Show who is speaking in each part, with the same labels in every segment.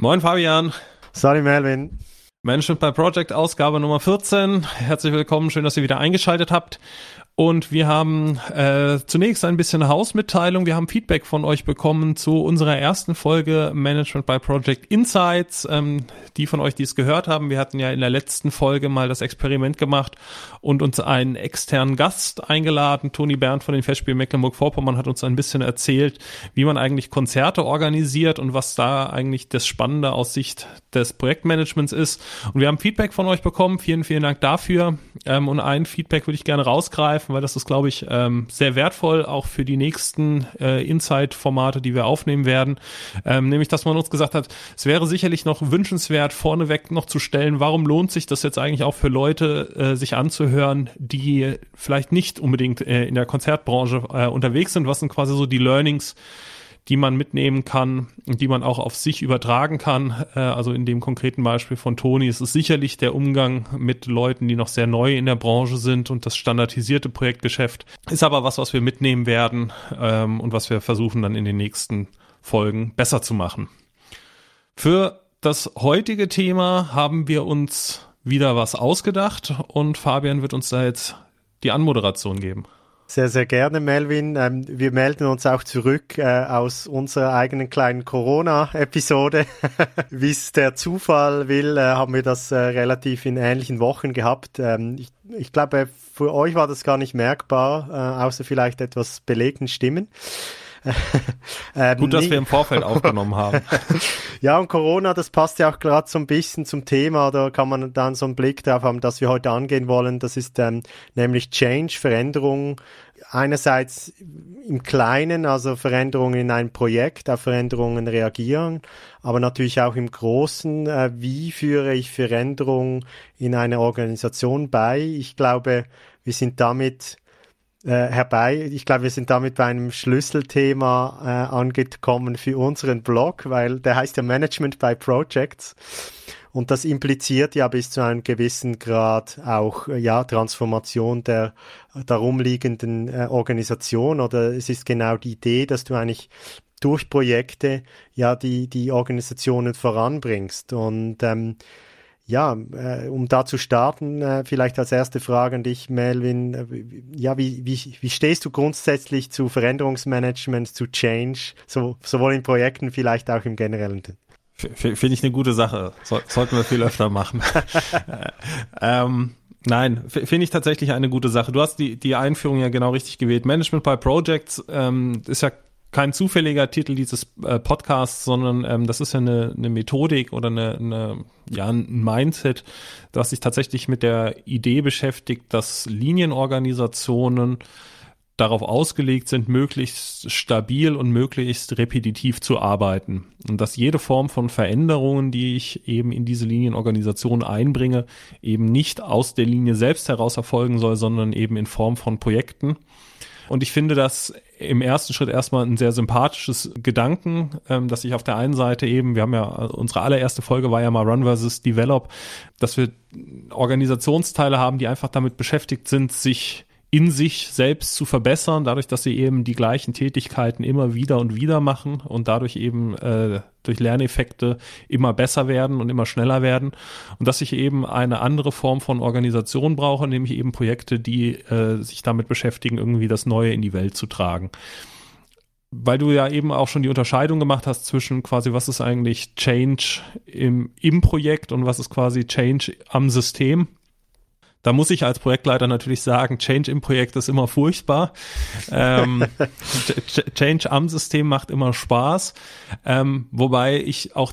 Speaker 1: Moin Fabian.
Speaker 2: Sorry Melvin.
Speaker 1: Management by Project Ausgabe Nummer 14. Herzlich willkommen, schön, dass ihr wieder eingeschaltet habt. Und wir haben äh, zunächst ein bisschen Hausmitteilung. Wir haben Feedback von euch bekommen zu unserer ersten Folge Management by Project Insights. Ähm, die von euch, die es gehört haben, wir hatten ja in der letzten Folge mal das Experiment gemacht und uns einen externen Gast eingeladen. Toni Bernd von den Festspielen Mecklenburg-Vorpommern hat uns ein bisschen erzählt, wie man eigentlich Konzerte organisiert und was da eigentlich das Spannende aus Sicht des Projektmanagements ist. Und wir haben Feedback von euch bekommen. Vielen, vielen Dank dafür. Ähm, und ein Feedback würde ich gerne rausgreifen aufgreifen, weil das ist, glaube ich, ähm, sehr wertvoll, auch für die nächsten äh, Insight-Formate, die wir aufnehmen werden. Ähm, nämlich, dass man uns gesagt hat, es wäre sicherlich noch wünschenswert, vorneweg noch zu stellen, warum lohnt sich das jetzt eigentlich auch für Leute, äh, sich anzuhören, die vielleicht nicht unbedingt äh, in der Konzertbranche äh, unterwegs sind. Was sind quasi so die Learnings, die man mitnehmen kann und die man auch auf sich übertragen kann. Äh, also in dem konkreten Beispiel von Toni ist es sicherlich der Umgang mit Leuten, die noch sehr neu in der Branche sind und das standardisierte Projektgeschäft ist aber was, was wir mitnehmen werden ähm, und was wir versuchen dann in den nächsten Folgen besser zu machen. Für das heutige Thema haben wir uns wieder was ausgedacht und Fabian wird uns da jetzt die Anmoderation geben.
Speaker 2: Sehr, sehr gerne, Melvin. Ähm, wir melden uns auch zurück äh, aus unserer eigenen kleinen Corona-Episode. Wie es der Zufall will, äh, haben wir das äh, relativ in ähnlichen Wochen gehabt. Ähm, ich, ich glaube, für euch war das gar nicht merkbar, äh, außer vielleicht etwas belegten Stimmen.
Speaker 1: ähm, Gut, dass wir im Vorfeld aufgenommen haben.
Speaker 2: ja, und Corona, das passt ja auch gerade so ein bisschen zum Thema. Da kann man dann so einen Blick darauf haben, dass wir heute angehen wollen. Das ist ähm, nämlich Change, Veränderung. Einerseits im Kleinen, also Veränderungen in einem Projekt, auf Veränderungen reagieren, aber natürlich auch im Großen. Äh, wie führe ich Veränderung in einer Organisation bei? Ich glaube, wir sind damit herbei. Ich glaube, wir sind damit bei einem Schlüsselthema äh, angekommen für unseren Blog, weil der heißt ja Management by Projects. Und das impliziert ja bis zu einem gewissen Grad auch ja Transformation der darum liegenden äh, Organisation oder es ist genau die Idee, dass du eigentlich durch Projekte ja die die Organisationen voranbringst und ähm, ja, äh, um da zu starten, äh, vielleicht als erste Frage an dich, Melvin. Äh, ja, wie, wie, wie stehst du grundsätzlich zu Veränderungsmanagement, zu Change, so, sowohl in Projekten, vielleicht auch im Generellen?
Speaker 1: Finde ich eine gute Sache. So, sollten wir viel öfter machen. ähm, nein, finde ich tatsächlich eine gute Sache. Du hast die, die Einführung ja genau richtig gewählt. Management by Projects ähm, ist ja kein zufälliger Titel dieses äh, Podcasts, sondern ähm, das ist ja eine, eine Methodik oder eine, eine, ja, ein Mindset, das sich tatsächlich mit der Idee beschäftigt, dass Linienorganisationen darauf ausgelegt sind, möglichst stabil und möglichst repetitiv zu arbeiten. Und dass jede Form von Veränderungen, die ich eben in diese Linienorganisation einbringe, eben nicht aus der Linie selbst heraus erfolgen soll, sondern eben in Form von Projekten. Und ich finde das im ersten Schritt erstmal ein sehr sympathisches Gedanken, ähm, dass ich auf der einen Seite eben, wir haben ja, unsere allererste Folge war ja mal Run versus Develop, dass wir Organisationsteile haben, die einfach damit beschäftigt sind, sich in sich selbst zu verbessern, dadurch, dass sie eben die gleichen Tätigkeiten immer wieder und wieder machen und dadurch eben äh, durch Lerneffekte immer besser werden und immer schneller werden und dass ich eben eine andere Form von Organisation brauche, nämlich eben Projekte, die äh, sich damit beschäftigen, irgendwie das Neue in die Welt zu tragen. Weil du ja eben auch schon die Unterscheidung gemacht hast zwischen quasi, was ist eigentlich Change im, im Projekt und was ist quasi Change am System da muss ich als Projektleiter natürlich sagen, Change im Projekt ist immer furchtbar. ähm, Change am System macht immer Spaß. Ähm, wobei ich auch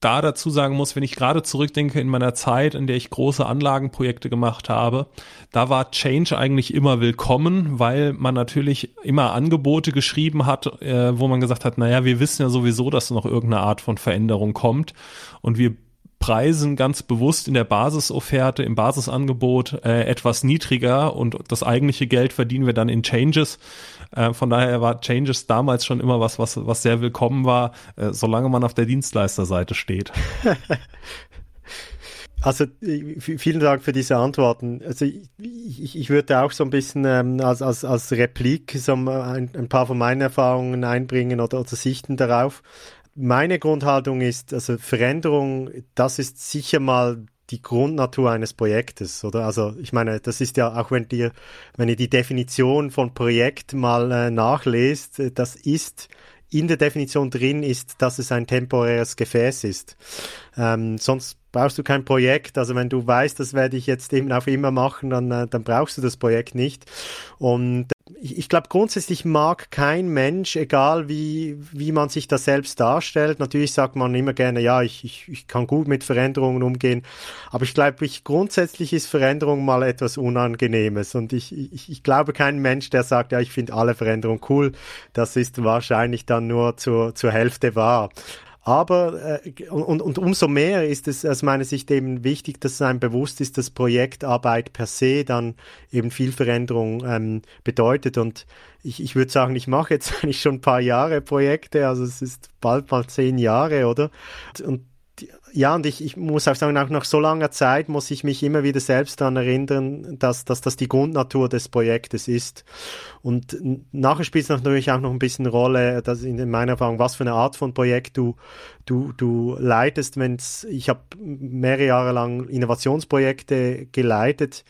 Speaker 1: da dazu sagen muss, wenn ich gerade zurückdenke in meiner Zeit, in der ich große Anlagenprojekte gemacht habe, da war Change eigentlich immer willkommen, weil man natürlich immer Angebote geschrieben hat, äh, wo man gesagt hat, naja, wir wissen ja sowieso, dass noch irgendeine Art von Veränderung kommt und wir Preisen ganz bewusst in der Basisofferte, im Basisangebot äh, etwas niedriger und das eigentliche Geld verdienen wir dann in Changes. Äh, von daher war Changes damals schon immer was, was, was sehr willkommen war, äh, solange man auf der Dienstleisterseite steht.
Speaker 2: Also vielen Dank für diese Antworten. Also ich, ich würde auch so ein bisschen ähm, als, als, als Replik so ein, ein paar von meinen Erfahrungen einbringen oder, oder Sichten darauf meine Grundhaltung ist, also Veränderung, das ist sicher mal die Grundnatur eines Projektes, oder? Also ich meine, das ist ja auch wenn dir, wenn ihr die Definition von Projekt mal äh, nachlest, äh, das ist in der Definition drin ist, dass es ein temporäres Gefäß ist. Ähm, sonst brauchst du kein Projekt. Also wenn du weißt, das werde ich jetzt eben auf immer machen, dann, äh, dann brauchst du das Projekt nicht. Und ich, ich glaube, grundsätzlich mag kein Mensch, egal wie, wie man sich das selbst darstellt. Natürlich sagt man immer gerne, ja, ich, ich, ich kann gut mit Veränderungen umgehen. Aber ich glaube, ich, grundsätzlich ist Veränderung mal etwas Unangenehmes. Und ich, ich, ich glaube, kein Mensch, der sagt, ja, ich finde alle Veränderungen cool. Das ist wahrscheinlich dann nur zur, zur Hälfte wahr. Aber äh, und, und umso mehr ist es aus meiner Sicht eben wichtig, dass einem bewusst ist, dass Projektarbeit per se dann eben viel Veränderung ähm, bedeutet. Und ich, ich würde sagen, ich mache jetzt eigentlich schon ein paar Jahre Projekte, also es ist bald mal zehn Jahre, oder? Und ja, und ich, ich muss auch sagen, auch nach so langer Zeit muss ich mich immer wieder selbst daran erinnern, dass, dass das die Grundnatur des Projektes ist. Und nachher spielt es natürlich auch noch ein bisschen Rolle, dass in meiner Erfahrung, was für eine Art von Projekt du, du, du leitest. Wenn's, ich habe mehrere Jahre lang Innovationsprojekte geleitet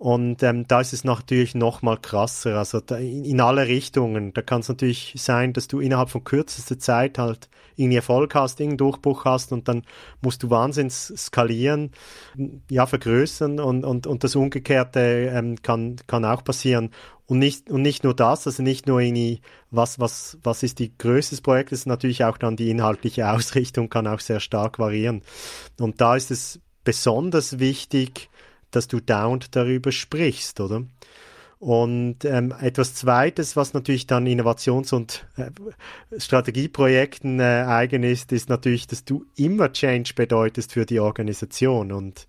Speaker 2: und ähm, da ist es natürlich noch mal krasser, also da, in, in alle Richtungen. Da kann es natürlich sein, dass du innerhalb von kürzester Zeit halt irgendwie Erfolg hast, irgendeinen Durchbruch hast und dann musst du wahnsinns skalieren, ja, vergrößern und, und, und das Umgekehrte ähm, kann, kann auch passieren. Und nicht, und nicht nur das, also nicht nur irgendwie, was, was, was ist die Größe des Projektes, natürlich auch dann die inhaltliche Ausrichtung kann auch sehr stark variieren. Und da ist es besonders wichtig, dass du dauernd darüber sprichst, oder? Und ähm, etwas Zweites, was natürlich dann Innovations- und äh, Strategieprojekten äh, eigen ist, ist natürlich, dass du immer Change bedeutest für die Organisation. Und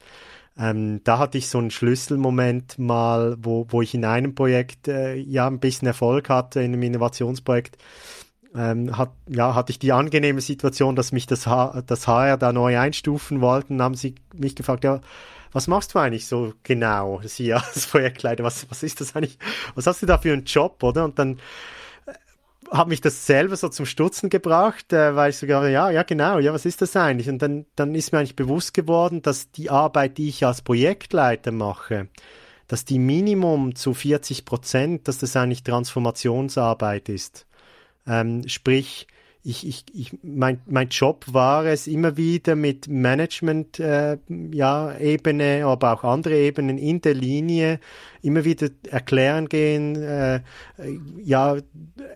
Speaker 2: ähm, da hatte ich so einen Schlüsselmoment mal, wo, wo ich in einem Projekt äh, ja ein bisschen Erfolg hatte, in einem Innovationsprojekt. Ähm, hat, ja, hatte ich die angenehme Situation, dass mich das, H das HR da neu einstufen wollten, haben sie mich gefragt, ja, was machst du eigentlich so genau, Sie als Projektleiter? Was, was ist das eigentlich? Was hast du da für einen Job, oder? Und dann äh, hat mich das selber so zum Stutzen gebracht, äh, weil ich sogar, ja, ja, genau, ja, was ist das eigentlich? Und dann, dann ist mir eigentlich bewusst geworden, dass die Arbeit, die ich als Projektleiter mache, dass die Minimum zu 40 Prozent, dass das eigentlich Transformationsarbeit ist. Ähm, sprich, ich, ich, ich, mein, mein Job war es immer wieder mit Management, äh, ja, Ebene, aber auch andere Ebenen in der Linie immer wieder erklären gehen, äh, ja,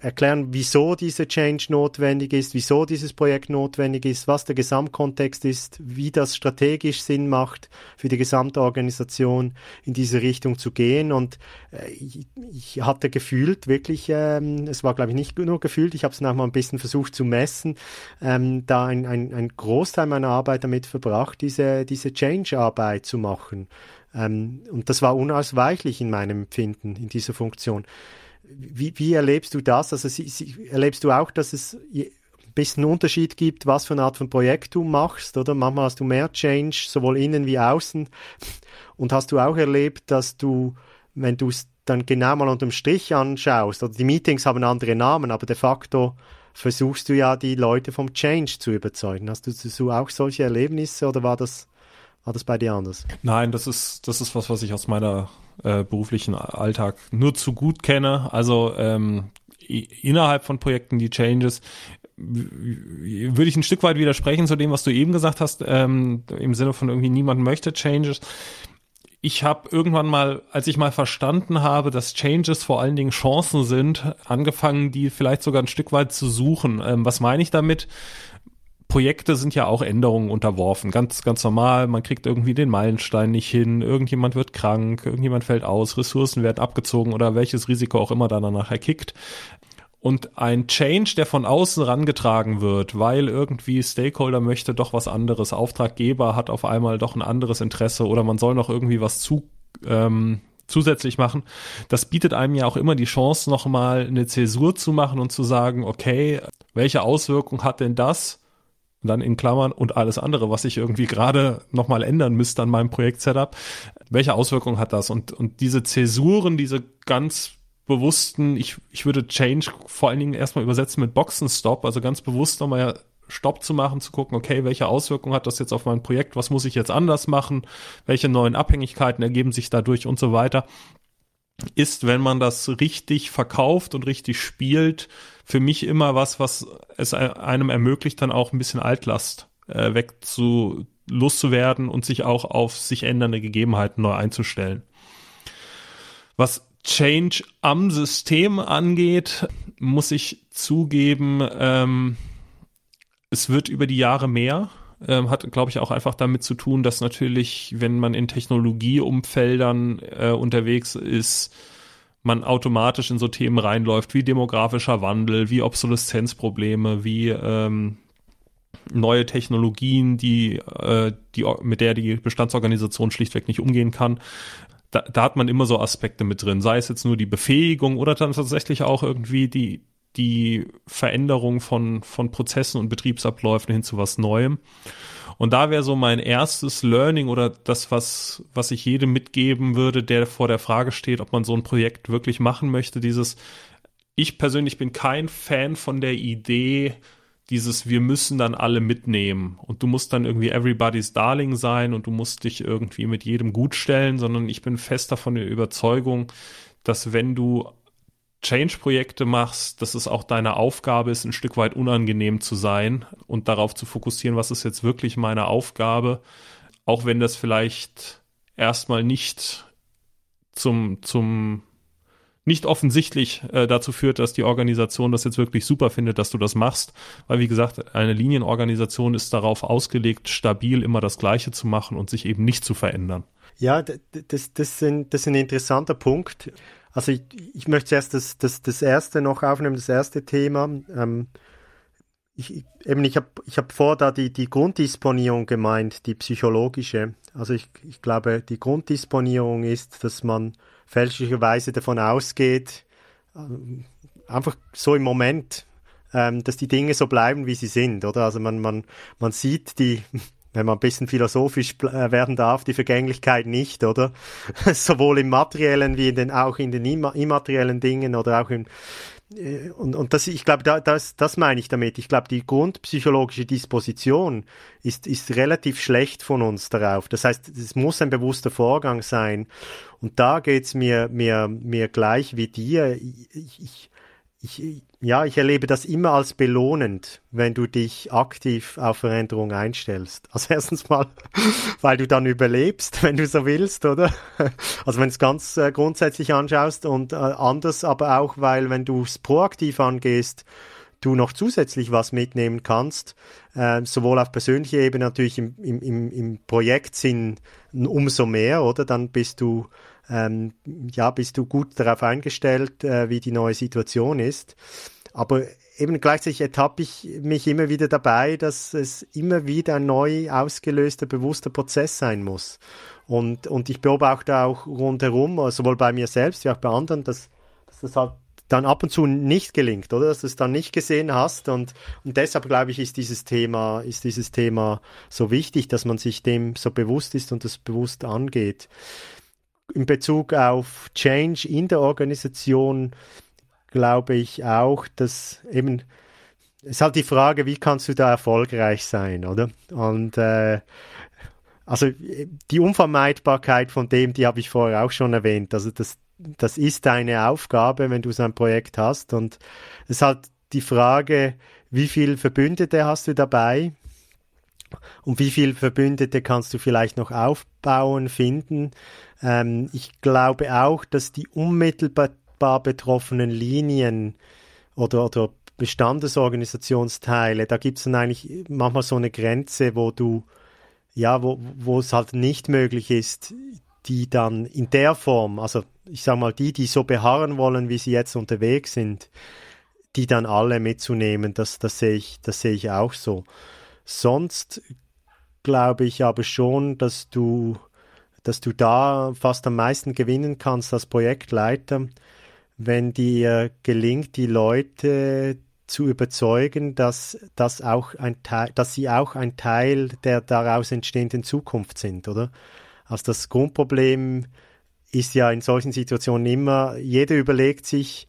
Speaker 2: erklären, wieso diese Change notwendig ist, wieso dieses Projekt notwendig ist, was der Gesamtkontext ist, wie das strategisch Sinn macht für die gesamte Organisation in diese Richtung zu gehen. Und äh, ich, hatte gefühlt wirklich, ähm, es war glaube ich nicht nur gefühlt, ich habe es noch mal ein bisschen versucht zu messen, ähm, da ein, ein, ein Großteil meiner Arbeit damit verbracht, diese, diese Change-Arbeit zu machen. Ähm, und das war unausweichlich in meinem Empfinden, in dieser Funktion. Wie, wie erlebst du das? Also sie, sie, erlebst du auch, dass es ein bisschen Unterschied gibt, was für eine Art von Projekt du machst, oder? Manchmal hast du mehr Change, sowohl innen wie außen. Und hast du auch erlebt, dass du, wenn du es dann genau mal unterm Strich anschaust, oder die Meetings haben andere Namen, aber de facto versuchst du ja die Leute vom Change zu überzeugen. Hast du so auch solche Erlebnisse oder war das war das bei dir anders?
Speaker 1: Nein, das ist, das ist was, was ich aus meiner äh, beruflichen Alltag nur zu gut kenne. Also ähm, innerhalb von Projekten die Changes würde ich ein Stück weit widersprechen zu dem, was du eben gesagt hast, ähm, im Sinne von irgendwie niemand möchte Changes. Ich habe irgendwann mal, als ich mal verstanden habe, dass Changes vor allen Dingen Chancen sind, angefangen, die vielleicht sogar ein Stück weit zu suchen. Ähm, was meine ich damit? Projekte sind ja auch Änderungen unterworfen. Ganz, ganz normal. Man kriegt irgendwie den Meilenstein nicht hin. Irgendjemand wird krank. Irgendjemand fällt aus. Ressourcen werden abgezogen oder welches Risiko auch immer dann danach erkickt. Und ein Change, der von außen rangetragen wird, weil irgendwie Stakeholder möchte doch was anderes, Auftraggeber hat auf einmal doch ein anderes Interesse oder man soll noch irgendwie was zu, ähm, zusätzlich machen, das bietet einem ja auch immer die Chance, nochmal eine Zäsur zu machen und zu sagen, okay, welche Auswirkung hat denn das und dann in Klammern und alles andere, was ich irgendwie gerade nochmal ändern müsste an meinem Projekt-Setup. Welche Auswirkungen hat das? Und, und diese Zäsuren, diese ganz bewussten, ich, ich würde Change vor allen Dingen erstmal übersetzen mit Boxenstopp, also ganz bewusst nochmal Stopp zu machen, zu gucken, okay, welche Auswirkungen hat das jetzt auf mein Projekt, was muss ich jetzt anders machen, welche neuen Abhängigkeiten ergeben sich dadurch und so weiter, ist, wenn man das richtig verkauft und richtig spielt, für mich immer was, was es einem ermöglicht, dann auch ein bisschen Altlast äh, wegzu loszuwerden und sich auch auf sich ändernde Gegebenheiten neu einzustellen. Was Change am System angeht, muss ich zugeben, ähm, es wird über die Jahre mehr. Ähm, hat, glaube ich, auch einfach damit zu tun, dass natürlich, wenn man in Technologieumfeldern äh, unterwegs ist, man automatisch in so Themen reinläuft wie demografischer Wandel, wie Obsoleszenzprobleme, wie ähm, neue Technologien, die, äh, die, mit der die Bestandsorganisation schlichtweg nicht umgehen kann. Da, da hat man immer so Aspekte mit drin, sei es jetzt nur die Befähigung oder dann tatsächlich auch irgendwie die, die Veränderung von, von Prozessen und Betriebsabläufen hin zu was Neuem. Und da wäre so mein erstes Learning oder das, was, was ich jedem mitgeben würde, der vor der Frage steht, ob man so ein Projekt wirklich machen möchte, dieses, ich persönlich bin kein Fan von der Idee, dieses wir müssen dann alle mitnehmen. Und du musst dann irgendwie everybody's darling sein und du musst dich irgendwie mit jedem gut stellen, sondern ich bin fest davon der Überzeugung, dass wenn du Change-Projekte machst, dass es auch deine Aufgabe ist, ein Stück weit unangenehm zu sein und darauf zu fokussieren, was ist jetzt wirklich meine Aufgabe, auch wenn das vielleicht erstmal nicht zum, zum nicht offensichtlich äh, dazu führt, dass die Organisation das jetzt wirklich super findet, dass du das machst. Weil, wie gesagt, eine Linienorganisation ist darauf ausgelegt, stabil immer das Gleiche zu machen und sich eben nicht zu verändern.
Speaker 2: Ja, das, das, sind, das ist ein interessanter Punkt. Also ich, ich möchte zuerst das, das, das erste noch aufnehmen, das erste Thema. Ähm, ich, eben, ich habe ich hab vor da die, die Grunddisponierung gemeint, die psychologische. Also ich, ich glaube, die Grunddisponierung ist, dass man fälschlicherweise davon ausgeht, ähm, einfach so im Moment, ähm, dass die Dinge so bleiben, wie sie sind, oder? Also man, man, man sieht die, wenn man ein bisschen philosophisch äh, werden darf, die Vergänglichkeit nicht, oder? Sowohl im materiellen wie in den, auch in den immateriellen Dingen oder auch im, äh, und, und das, ich glaube, da, das, das meine ich damit. Ich glaube, die grundpsychologische Disposition ist, ist relativ schlecht von uns darauf. Das heißt, es muss ein bewusster Vorgang sein. Und da geht's mir, mir, mir gleich wie dir. Ich, ich, ich, ja, ich erlebe das immer als belohnend, wenn du dich aktiv auf Veränderung einstellst. Also erstens mal, weil du dann überlebst, wenn du so willst, oder? Also wenn du es ganz äh, grundsätzlich anschaust und äh, anders, aber auch, weil wenn du es proaktiv angehst, du noch zusätzlich was mitnehmen kannst, äh, sowohl auf persönlicher Ebene natürlich im, im, im, Projektsinn umso mehr, oder? Dann bist du ähm, ja, bist du gut darauf eingestellt, äh, wie die neue Situation ist. Aber eben gleichzeitig ertappe ich mich immer wieder dabei, dass es immer wieder ein neu ausgelöster, bewusster Prozess sein muss. Und, und ich beobachte auch rundherum, also sowohl bei mir selbst wie auch bei anderen, dass, dass das halt dann ab und zu nicht gelingt, oder? Dass du es dann nicht gesehen hast. Und, und deshalb glaube ich, ist dieses Thema, ist dieses Thema so wichtig, dass man sich dem so bewusst ist und das bewusst angeht in Bezug auf Change in der Organisation glaube ich auch, dass eben ist halt die Frage, wie kannst du da erfolgreich sein, oder? Und äh, also die Unvermeidbarkeit von dem, die habe ich vorher auch schon erwähnt. Also das, das ist deine Aufgabe, wenn du so ein Projekt hast. Und es ist halt die Frage, wie viel Verbündete hast du dabei? Und wie viel Verbündete kannst du vielleicht noch aufbauen, finden? Ähm, ich glaube auch, dass die unmittelbar betroffenen Linien oder, oder Bestandesorganisationsteile, da gibt es dann eigentlich manchmal so eine Grenze, wo du, ja, wo, es halt nicht möglich ist, die dann in der Form, also ich sag mal, die, die so beharren wollen, wie sie jetzt unterwegs sind, die dann alle mitzunehmen, das, das sehe ich, das sehe ich auch so. Sonst glaube ich aber schon, dass du dass du da fast am meisten gewinnen kannst als Projektleiter, wenn dir gelingt, die Leute zu überzeugen, dass, das auch ein Teil, dass sie auch ein Teil der daraus entstehenden Zukunft sind, oder? Also das Grundproblem ist ja in solchen Situationen immer, jeder überlegt sich,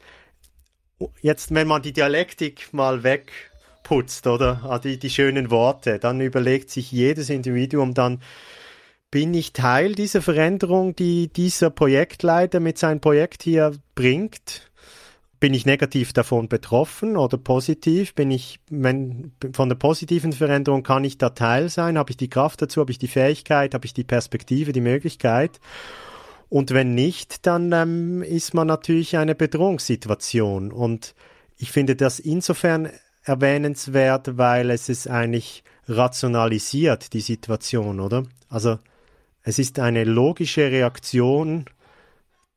Speaker 2: jetzt wenn man die Dialektik mal weg aufputzt, oder? Ah, die, die schönen Worte. Dann überlegt sich jedes Individuum dann, bin ich Teil dieser Veränderung, die dieser Projektleiter mit seinem Projekt hier bringt? Bin ich negativ davon betroffen oder positiv? Bin ich, wenn, von der positiven Veränderung kann ich da Teil sein? Habe ich die Kraft dazu? Habe ich die Fähigkeit? Habe ich die Perspektive, die Möglichkeit? Und wenn nicht, dann ähm, ist man natürlich eine Bedrohungssituation. Und ich finde das insofern erwähnenswert, weil es es eigentlich rationalisiert, die Situation, oder? Also es ist eine logische Reaktion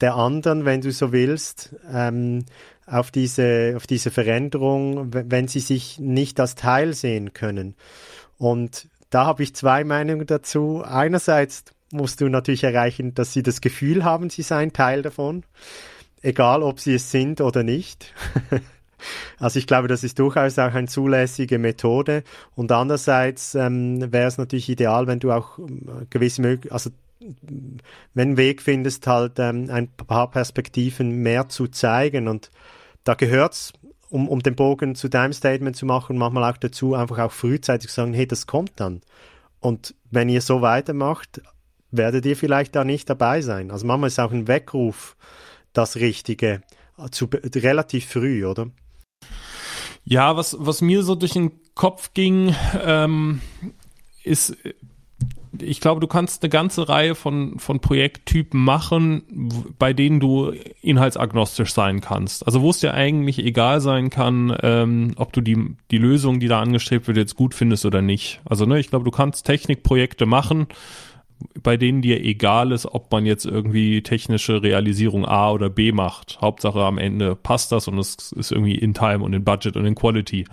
Speaker 2: der anderen, wenn du so willst, ähm, auf, diese, auf diese Veränderung, wenn sie sich nicht als Teil sehen können. Und da habe ich zwei Meinungen dazu. Einerseits musst du natürlich erreichen, dass sie das Gefühl haben, sie seien Teil davon, egal ob sie es sind oder nicht. also ich glaube, das ist durchaus auch eine zulässige Methode. Und andererseits ähm, wäre es natürlich ideal, wenn du auch ähm, gewisse Möglichkeiten, also wenn Weg findest, halt ähm, ein paar Perspektiven mehr zu zeigen. Und da gehört's um, um den Bogen zu deinem Statement zu machen, manchmal auch dazu, einfach auch frühzeitig sagen, hey, das kommt dann. Und wenn ihr so weitermacht, werdet ihr vielleicht da nicht dabei sein. Also manchmal ist auch ein Weckruf das Richtige, zu, relativ früh, oder?
Speaker 1: Ja, was, was mir so durch den Kopf ging, ähm, ist, ich glaube, du kannst eine ganze Reihe von, von Projekttypen machen, bei denen du inhaltsagnostisch sein kannst. Also wo es dir eigentlich egal sein kann, ähm, ob du die, die Lösung, die da angestrebt wird, jetzt gut findest oder nicht. Also ne, ich glaube, du kannst Technikprojekte machen, bei denen dir egal ist, ob man jetzt irgendwie technische Realisierung A oder B macht. Hauptsache am Ende passt das und es ist irgendwie in Time und in Budget und in Quality.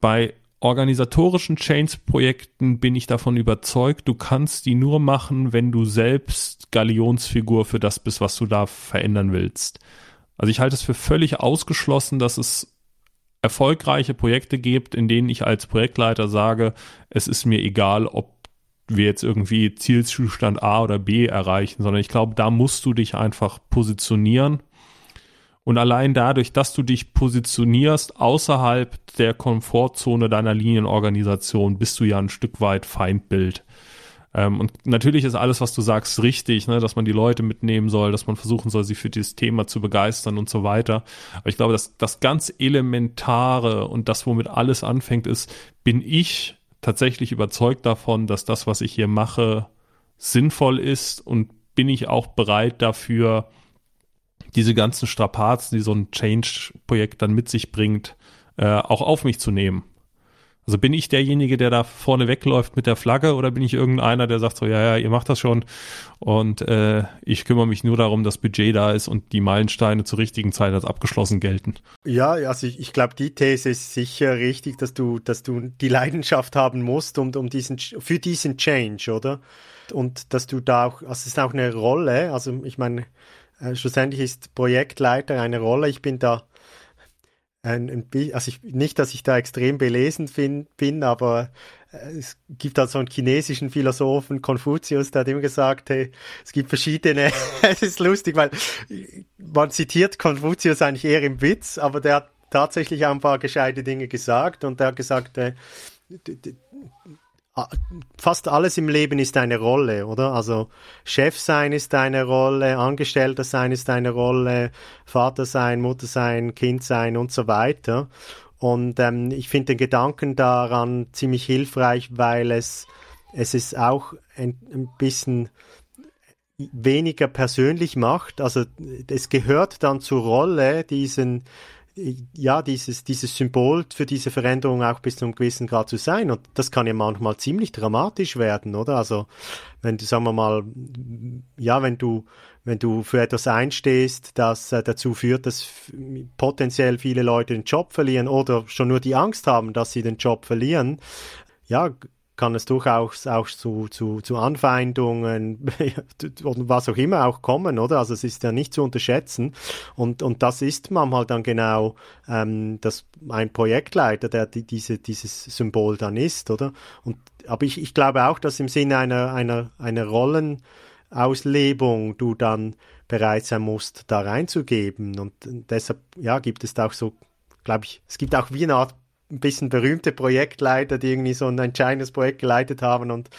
Speaker 1: Bei organisatorischen Change-Projekten bin ich davon überzeugt, du kannst die nur machen, wenn du selbst Galionsfigur für das bist, was du da verändern willst. Also ich halte es für völlig ausgeschlossen, dass es erfolgreiche Projekte gibt, in denen ich als Projektleiter sage, es ist mir egal, ob wir jetzt irgendwie Zielzustand A oder B erreichen, sondern ich glaube, da musst du dich einfach positionieren. Und allein dadurch, dass du dich positionierst außerhalb der Komfortzone deiner Linienorganisation, bist du ja ein Stück weit Feindbild. Ähm, und natürlich ist alles, was du sagst, richtig, ne? dass man die Leute mitnehmen soll, dass man versuchen soll, sie für dieses Thema zu begeistern und so weiter. Aber ich glaube, dass das ganz Elementare und das, womit alles anfängt, ist, bin ich tatsächlich überzeugt davon, dass das, was ich hier mache, sinnvoll ist und bin ich auch bereit dafür, diese ganzen Strapazen, die so ein Change-Projekt dann mit sich bringt, äh, auch auf mich zu nehmen. Also bin ich derjenige, der da vorne wegläuft mit der Flagge oder bin ich irgendeiner, der sagt so, ja, ja, ihr macht das schon und äh, ich kümmere mich nur darum, dass Budget da ist und die Meilensteine zur richtigen Zeit als abgeschlossen gelten.
Speaker 2: Ja, also ich, ich glaube, die These ist sicher richtig, dass du, dass du die Leidenschaft haben musst um, um diesen, für diesen Change, oder? Und dass du da auch, also es ist auch eine Rolle, also ich meine, äh, schlussendlich ist Projektleiter eine Rolle. Ich bin da ein, ein also ich, nicht, dass ich da extrem belesen fin, bin, aber äh, es gibt da so einen chinesischen Philosophen, Konfuzius, der hat immer gesagt, hey, es gibt verschiedene, es ist lustig, weil man zitiert Konfuzius eigentlich eher im Witz, aber der hat tatsächlich ein paar gescheite Dinge gesagt und der hat gesagt, äh, fast alles im Leben ist eine Rolle, oder? Also Chef sein ist eine Rolle, Angestellter sein ist eine Rolle, Vater sein, Mutter sein, Kind sein und so weiter. Und ähm, ich finde den Gedanken daran ziemlich hilfreich, weil es es ist auch ein, ein bisschen weniger persönlich macht. Also es gehört dann zur Rolle, diesen ja, dieses, dieses Symbol für diese Veränderung auch bis zu einem gewissen Grad zu sein. Und das kann ja manchmal ziemlich dramatisch werden, oder? Also, wenn du, sagen wir mal, ja, wenn du, wenn du für etwas einstehst, das äh, dazu führt, dass potenziell viele Leute den Job verlieren oder schon nur die Angst haben, dass sie den Job verlieren, ja, kann es durchaus auch zu, zu, zu Anfeindungen und was auch immer auch kommen, oder? Also es ist ja nicht zu unterschätzen. Und, und das ist manchmal dann genau ähm, das, ein Projektleiter, der die, diese, dieses Symbol dann ist, oder? Und, aber ich, ich glaube auch, dass im Sinne einer, einer, einer Rollenauslebung du dann bereit sein musst, da reinzugeben. Und deshalb, ja, gibt es da auch so, glaube ich, es gibt auch wie eine Art ein bisschen berühmte Projektleiter, die irgendwie so ein entscheidendes Projekt geleitet haben und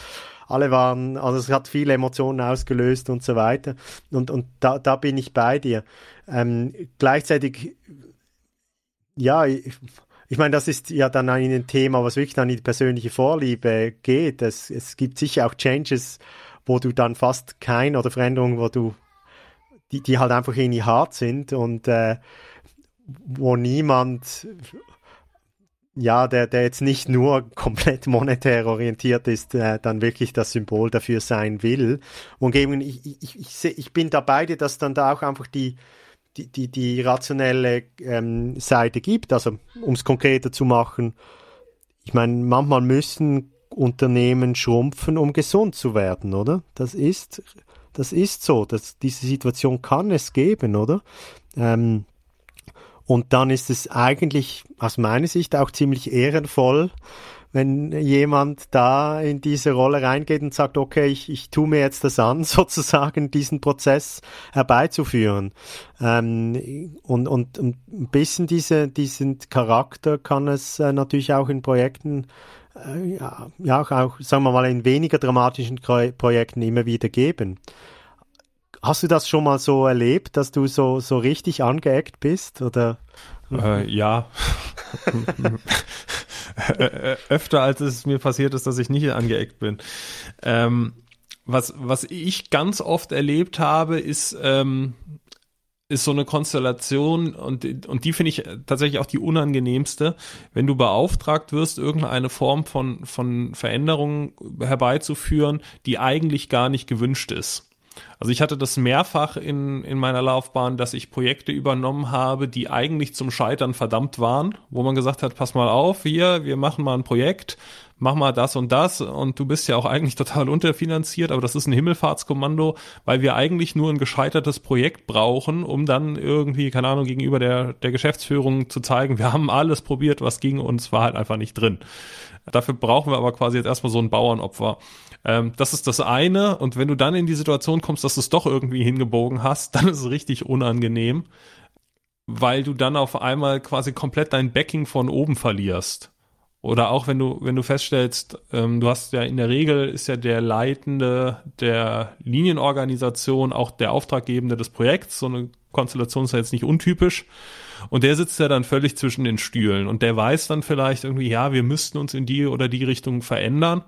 Speaker 2: alle waren, also es hat viele Emotionen ausgelöst und so weiter. Und, und da, da bin ich bei dir. Ähm, gleichzeitig, ja, ich, ich meine, das ist ja dann ein Thema, was wirklich an die persönliche Vorliebe geht. Es, es gibt sicher auch Changes, wo du dann fast kein oder Veränderungen, wo du, die, die halt einfach irgendwie hart sind und äh, wo niemand ja, der, der jetzt nicht nur komplett monetär orientiert ist, äh, dann wirklich das Symbol dafür sein will. Und eben, ich, ich, ich, ich bin da beide, dass dann da auch einfach die, die, die, die rationelle ähm, Seite gibt. Also, um es konkreter zu machen, ich meine, manchmal müssen Unternehmen schrumpfen, um gesund zu werden, oder? Das ist, das ist so. Das, diese Situation kann es geben, oder? Ähm, und dann ist es eigentlich aus meiner Sicht auch ziemlich ehrenvoll, wenn jemand da in diese Rolle reingeht und sagt, okay, ich, ich tue mir jetzt das an, sozusagen diesen Prozess herbeizuführen. Ähm, und, und ein bisschen diese, diesen Charakter kann es äh, natürlich auch in Projekten äh, ja, ja, auch, sagen wir mal, in weniger dramatischen Projekten immer wieder geben. Hast du das schon mal so erlebt, dass du so, so richtig angeeckt bist? Oder?
Speaker 1: Äh, ja. Öfter als es mir passiert ist, dass ich nicht angeeckt bin. Ähm, was, was ich ganz oft erlebt habe, ist, ähm, ist so eine Konstellation und, und die finde ich tatsächlich auch die unangenehmste, wenn du beauftragt wirst, irgendeine Form von, von Veränderung herbeizuführen, die eigentlich gar nicht gewünscht ist. Also ich hatte das mehrfach in, in meiner Laufbahn, dass ich Projekte übernommen habe, die eigentlich zum Scheitern verdammt waren, wo man gesagt hat, pass mal auf, hier, wir machen mal ein Projekt, mach mal das und das und du bist ja auch eigentlich total unterfinanziert, aber das ist ein Himmelfahrtskommando, weil wir eigentlich nur ein gescheitertes Projekt brauchen, um dann irgendwie, keine Ahnung, gegenüber der, der Geschäftsführung zu zeigen, wir haben alles probiert, was ging und es war halt einfach nicht drin. Dafür brauchen wir aber quasi jetzt erstmal so ein Bauernopfer. Ähm, das ist das eine. Und wenn du dann in die Situation kommst, dass du es doch irgendwie hingebogen hast, dann ist es richtig unangenehm, weil du dann auf einmal quasi komplett dein Backing von oben verlierst. Oder auch wenn du, wenn du feststellst, ähm, du hast ja in der Regel ist ja der Leitende der Linienorganisation auch der Auftraggebende des Projekts. So eine Konstellation ist ja jetzt nicht untypisch. Und der sitzt ja dann völlig zwischen den Stühlen und der weiß dann vielleicht irgendwie, ja, wir müssten uns in die oder die Richtung verändern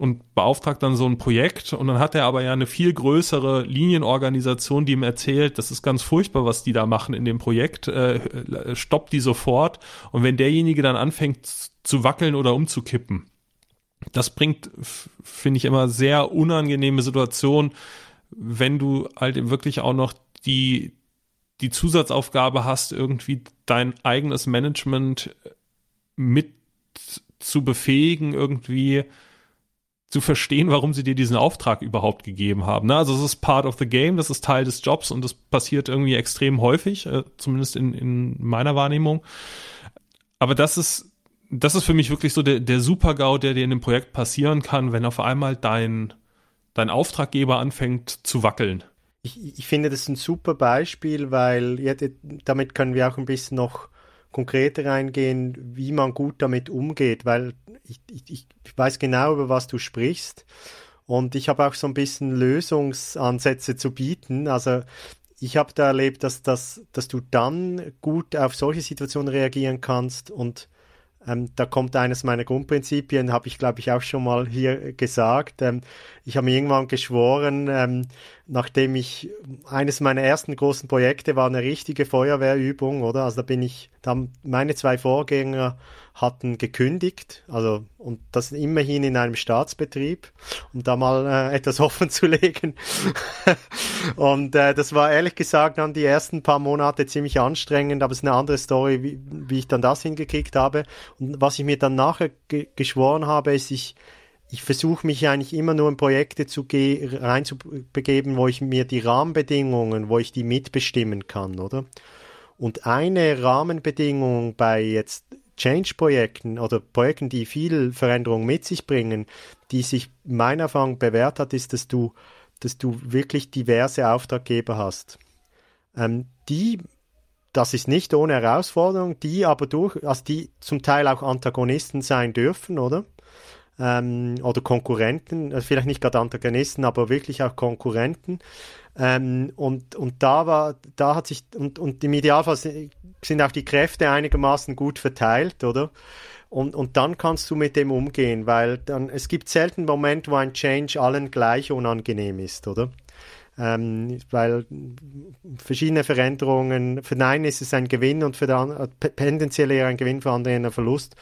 Speaker 1: und beauftragt dann so ein Projekt. Und dann hat er aber ja eine viel größere Linienorganisation, die ihm erzählt, das ist ganz furchtbar, was die da machen in dem Projekt, äh, äh stoppt die sofort. Und wenn derjenige dann anfängt zu wackeln oder umzukippen, das bringt, finde ich, immer sehr unangenehme Situationen, wenn du halt wirklich auch noch die, die Zusatzaufgabe hast, irgendwie dein eigenes Management mit zu befähigen, irgendwie zu verstehen, warum sie dir diesen Auftrag überhaupt gegeben haben. Ne? Also es ist part of the game, das ist Teil des Jobs und das passiert irgendwie extrem häufig, äh, zumindest in, in meiner Wahrnehmung. Aber das ist, das ist für mich wirklich so der, der Super-GAU, der dir in dem Projekt passieren kann, wenn auf einmal dein, dein Auftraggeber anfängt zu wackeln.
Speaker 2: Ich, ich finde das ein super Beispiel, weil ja, damit können wir auch ein bisschen noch konkreter reingehen, wie man gut damit umgeht, weil ich, ich, ich weiß genau, über was du sprichst. Und ich habe auch so ein bisschen Lösungsansätze zu bieten. Also ich habe da erlebt, dass, dass, dass du dann gut auf solche Situationen reagieren kannst und ähm, da kommt eines meiner Grundprinzipien, habe ich glaube ich auch schon mal hier gesagt. Ähm, ich habe mir irgendwann geschworen, ähm, nachdem ich eines meiner ersten großen Projekte war eine richtige Feuerwehrübung, oder? Also da bin ich, da haben meine zwei Vorgänger hatten gekündigt, also und das immerhin in einem Staatsbetrieb, um da mal äh, etwas offen zu legen. und äh, das war ehrlich gesagt dann die ersten paar Monate ziemlich anstrengend, aber es ist eine andere Story, wie, wie ich dann das hingekriegt habe. Und was ich mir dann nachher ge geschworen habe, ist, ich ich versuche mich eigentlich immer nur in Projekte zu reinzubegeben, wo ich mir die Rahmenbedingungen, wo ich die mitbestimmen kann, oder? Und eine Rahmenbedingung bei jetzt Change-Projekten oder Projekten, die viel Veränderung mit sich bringen, die sich meiner Erfahrung bewährt hat, ist, dass du, dass du wirklich diverse Auftraggeber hast. Ähm, die das ist nicht ohne Herausforderung, die aber durch, also die zum Teil auch Antagonisten sein dürfen, oder? Ähm, oder Konkurrenten, also vielleicht nicht gerade Antagonisten, aber wirklich auch Konkurrenten. Ähm, und, und da war, da hat sich, und, und im Idealfall sind auch die Kräfte einigermaßen gut verteilt, oder? Und, und dann kannst du mit dem umgehen, weil dann, es gibt selten Momente, wo ein Change allen gleich unangenehm ist, oder? Ähm, weil verschiedene Veränderungen, für den einen ist es ein Gewinn und für den anderen, tendenziell eher ein Gewinn, für andere ein Verlust.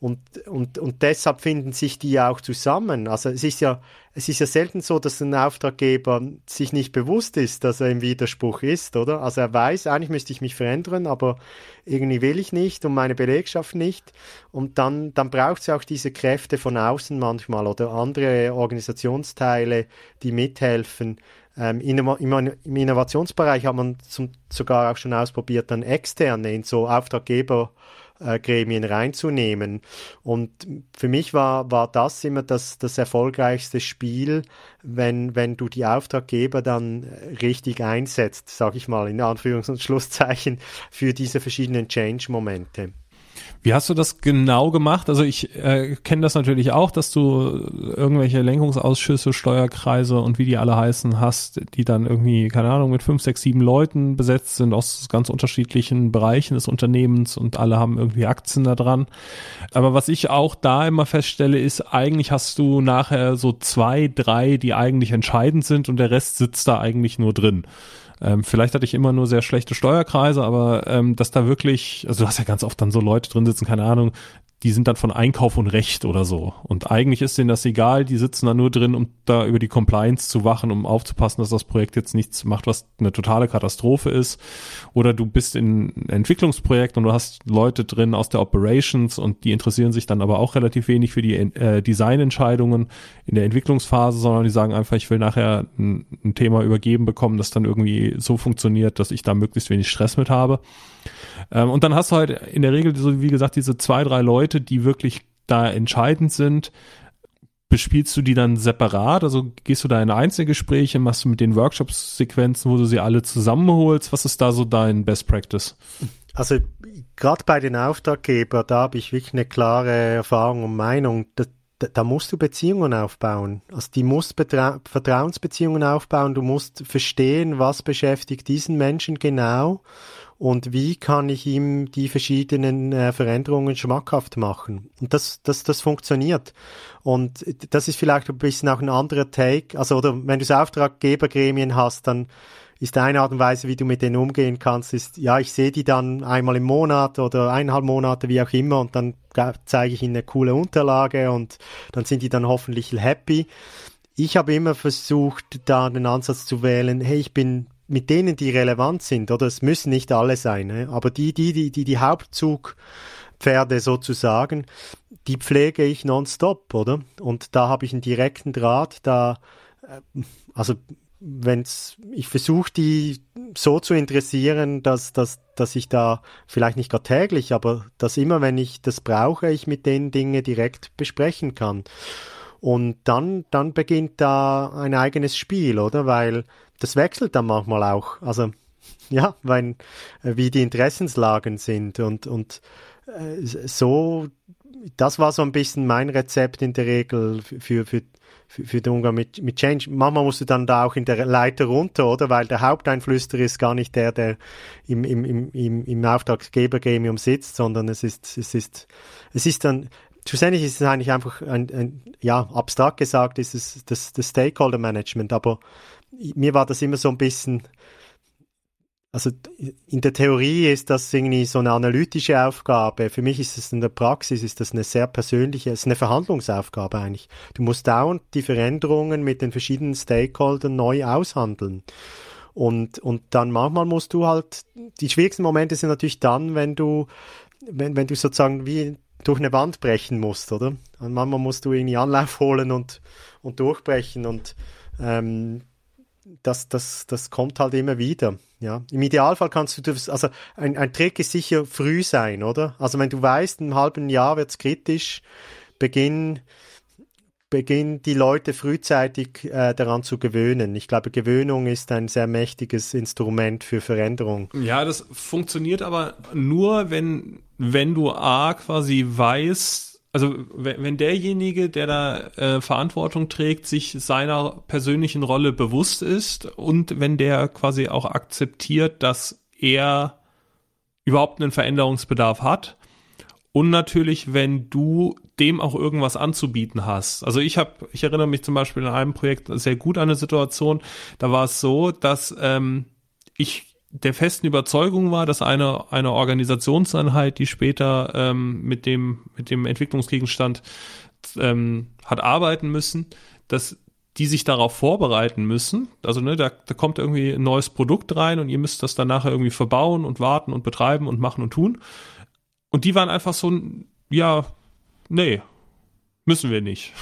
Speaker 2: Und, und, und deshalb finden sich die auch zusammen. Also es ist ja, es ist ja selten so, dass ein Auftraggeber sich nicht bewusst ist, dass er im Widerspruch ist, oder? Also er weiß, eigentlich müsste ich mich verändern, aber irgendwie will ich nicht und meine Belegschaft nicht. Und dann, dann braucht es auch diese Kräfte von außen manchmal oder andere Organisationsteile, die mithelfen, ähm, im, Innovationsbereich hat man zum, sogar auch schon ausprobiert, dann externe in so Auftraggebergremien reinzunehmen. Und für mich war, war das immer das, das erfolgreichste Spiel, wenn, wenn du die Auftraggeber dann richtig einsetzt, sage ich mal in Anführungs- und Schlusszeichen, für diese verschiedenen Change-Momente.
Speaker 1: Wie hast du das genau gemacht? Also ich äh, kenne das natürlich auch, dass du irgendwelche Lenkungsausschüsse, Steuerkreise und wie die alle heißen hast, die dann irgendwie, keine Ahnung, mit fünf, sechs, sieben Leuten besetzt sind aus ganz unterschiedlichen Bereichen des Unternehmens und alle haben irgendwie Aktien da dran. Aber was ich auch da immer feststelle, ist, eigentlich hast du nachher so zwei, drei, die eigentlich entscheidend sind und der Rest sitzt da eigentlich nur drin. Ähm, vielleicht hatte ich immer nur sehr schlechte Steuerkreise, aber ähm, dass da wirklich, also du hast ja ganz oft dann so Leute drin sitzen, keine Ahnung, die sind dann von Einkauf und Recht oder so. Und eigentlich ist denen das egal, die sitzen da nur drin, um da über die Compliance zu wachen, um aufzupassen, dass das Projekt jetzt nichts macht, was eine totale Katastrophe ist. Oder du bist in einem Entwicklungsprojekt und du hast Leute drin aus der Operations und die interessieren sich dann aber auch relativ wenig für die äh, Designentscheidungen in der Entwicklungsphase, sondern die sagen einfach, ich will nachher ein, ein Thema übergeben bekommen, das dann irgendwie so funktioniert, dass ich da möglichst wenig Stress mit habe. Ähm, und dann hast du halt in der Regel, so wie gesagt, diese zwei, drei Leute, die wirklich da entscheidend sind. Bespielst du die dann separat? Also gehst du da in Einzelgespräche, machst du mit den Workshops Sequenzen, wo du sie alle zusammenholst? Was ist da so dein Best Practice?
Speaker 2: Also gerade bei den Auftraggebern, da habe ich wirklich eine klare Erfahrung und Meinung. Da, da, musst du Beziehungen aufbauen. Also die musst Vertrauensbeziehungen aufbauen. Du musst verstehen, was beschäftigt diesen Menschen genau und wie kann ich ihm die verschiedenen äh, Veränderungen schmackhaft machen. Und das, das, das funktioniert. Und das ist vielleicht ein bisschen auch ein anderer Take. Also, oder wenn du so Auftraggebergremien hast, dann ist eine Art und Weise, wie du mit denen umgehen kannst, ist, ja, ich sehe die dann einmal im Monat oder eineinhalb Monate, wie auch immer, und dann zeige ich ihnen eine coole Unterlage und dann sind die dann hoffentlich happy. Ich habe immer versucht, da den Ansatz zu wählen, hey, ich bin mit denen, die relevant sind, oder es müssen nicht alle sein, ne? aber die, die, die, die, die Hauptzugpferde sozusagen, die pflege ich nonstop, oder? Und da habe ich einen direkten Draht, da, äh, also wenn's, ich versuche die so zu interessieren, dass, dass, dass ich da vielleicht nicht gar täglich, aber dass immer, wenn ich das brauche, ich mit denen Dinge direkt besprechen kann. Und dann, dann beginnt da ein eigenes Spiel, oder? Weil das wechselt dann manchmal auch. Also ja, weil äh, wie die Interessenslagen sind und und äh, so das war so ein bisschen mein Rezept in der Regel für für für, für den Umgang mit, mit Change. Manchmal musst du dann da auch in der Leiter runter, oder? Weil der Haupteinflüsterer ist gar nicht der, der im, im, im, im, im Auftraggebergremium sitzt, sondern es ist, es ist, es ist dann, schlussendlich ist es eigentlich einfach ein, ein ja, abstrakt gesagt ist es das, das Stakeholder Management, aber mir war das immer so ein bisschen, also in der Theorie ist das irgendwie so eine analytische Aufgabe. Für mich ist es in der Praxis ist das eine sehr persönliche, ist eine Verhandlungsaufgabe eigentlich. Du musst dauernd die Veränderungen mit den verschiedenen Stakeholdern neu aushandeln. Und, und dann manchmal musst du halt, die schwierigsten Momente sind natürlich dann, wenn du, wenn, wenn du sozusagen wie durch eine Wand brechen musst, oder? Und manchmal musst du irgendwie Anlauf holen und, und durchbrechen und ähm, das, das, das kommt halt immer wieder. Ja, im Idealfall kannst du also ein, ein Trick ist sicher früh sein, oder? Also wenn du weißt, im halben Jahr wird's kritisch, beginn, beginn die Leute frühzeitig äh, daran zu gewöhnen. Ich glaube, Gewöhnung ist ein sehr mächtiges Instrument für Veränderung.
Speaker 1: Ja, das funktioniert aber nur, wenn, wenn du A quasi weißt, also wenn, wenn derjenige, der da äh, Verantwortung trägt, sich seiner persönlichen Rolle bewusst ist und wenn der quasi auch akzeptiert, dass er überhaupt einen Veränderungsbedarf hat und natürlich, wenn du dem auch irgendwas anzubieten hast. Also ich habe, ich erinnere mich zum Beispiel in einem Projekt sehr gut an eine Situation, da war es so, dass ähm, ich der festen Überzeugung war, dass eine, eine Organisationseinheit, die später ähm, mit dem, mit dem Entwicklungsgegenstand ähm, hat arbeiten müssen, dass die sich darauf vorbereiten müssen. Also ne, da, da kommt irgendwie ein neues Produkt rein und ihr müsst das dann nachher irgendwie verbauen und warten und betreiben und machen und tun. Und die waren einfach so, ja, nee, müssen wir nicht.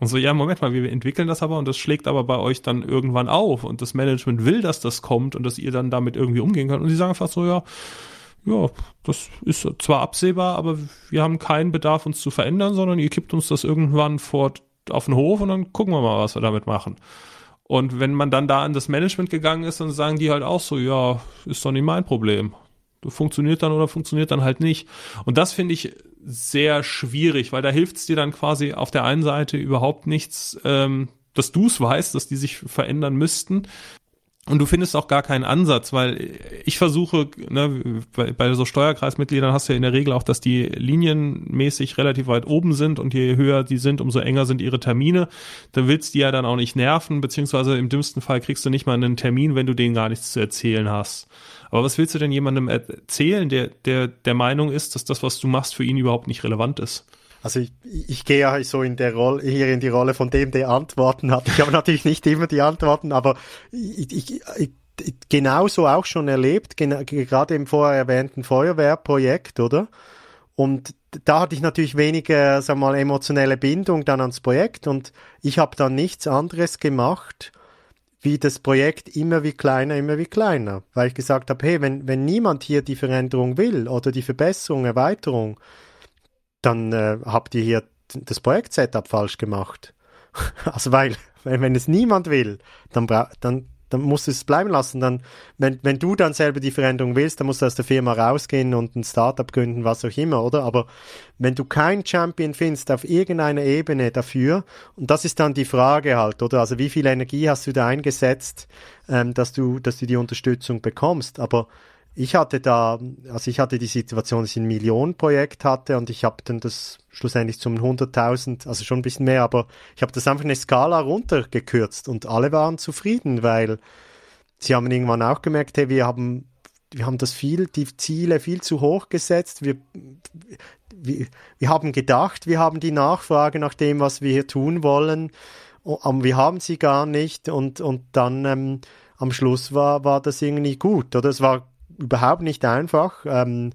Speaker 1: Und so, ja, Moment mal, wir entwickeln das aber und das schlägt aber bei euch dann irgendwann auf und das Management will, dass das kommt und dass ihr dann damit irgendwie umgehen könnt. Und die sagen einfach so, ja, ja, das ist zwar absehbar, aber wir haben keinen Bedarf, uns zu verändern, sondern ihr kippt uns das irgendwann vor auf den Hof und dann gucken wir mal, was wir damit machen. Und wenn man dann da an das Management gegangen ist, dann sagen die halt auch so, ja, ist doch nicht mein Problem funktioniert dann oder funktioniert dann halt nicht. Und das finde ich sehr schwierig, weil da hilft es dir dann quasi auf der einen Seite überhaupt nichts, ähm, dass du es weißt, dass die sich verändern müssten. Und du findest auch gar keinen Ansatz, weil ich versuche, ne, bei, bei so Steuerkreismitgliedern hast du ja in der Regel auch, dass die linienmäßig relativ weit oben sind und je höher die sind, umso enger sind ihre Termine. Da willst du ja dann auch nicht nerven, beziehungsweise im dümmsten Fall kriegst du nicht mal einen Termin, wenn du denen gar nichts zu erzählen hast. Aber was willst du denn jemandem erzählen, der, der der Meinung ist, dass das, was du machst, für ihn überhaupt nicht relevant ist?
Speaker 2: Also ich, ich gehe ja so in der Rolle, hier in die Rolle von dem, der Antworten hat. Ich habe natürlich nicht immer die Antworten, aber ich, ich, ich genauso auch schon erlebt, gerade im vorher erwähnten Feuerwehrprojekt, oder? Und da hatte ich natürlich weniger, sag mal, emotionelle Bindung dann ans Projekt und ich habe dann nichts anderes gemacht, wie das Projekt immer wie kleiner, immer wie kleiner, weil ich gesagt habe, hey, wenn, wenn niemand hier die Veränderung will oder die Verbesserung, Erweiterung, dann äh, habt ihr hier das Projekt-Setup falsch gemacht. also weil, wenn, wenn es niemand will, dann, dann dann musst du es bleiben lassen. Dann, wenn, wenn du dann selber die Veränderung willst, dann musst du aus der Firma rausgehen und ein Startup gründen, was auch immer, oder? Aber wenn du keinen Champion findest auf irgendeiner Ebene dafür, und das ist dann die Frage halt, oder? Also wie viel Energie hast du da eingesetzt, ähm, dass du, dass du die Unterstützung bekommst? Aber ich hatte da, also ich hatte die Situation, dass ich ein Millionenprojekt hatte und ich habe dann das schlussendlich zum 100.000, also schon ein bisschen mehr, aber ich habe das einfach eine Skala runtergekürzt und alle waren zufrieden, weil sie haben irgendwann auch gemerkt, hey, wir haben, wir haben das viel, die Ziele viel zu hoch gesetzt, wir, wir, wir haben gedacht, wir haben die Nachfrage nach dem, was wir hier tun wollen, aber wir haben sie gar nicht und, und dann ähm, am Schluss war, war das irgendwie gut, oder? Es war überhaupt nicht einfach. Ähm,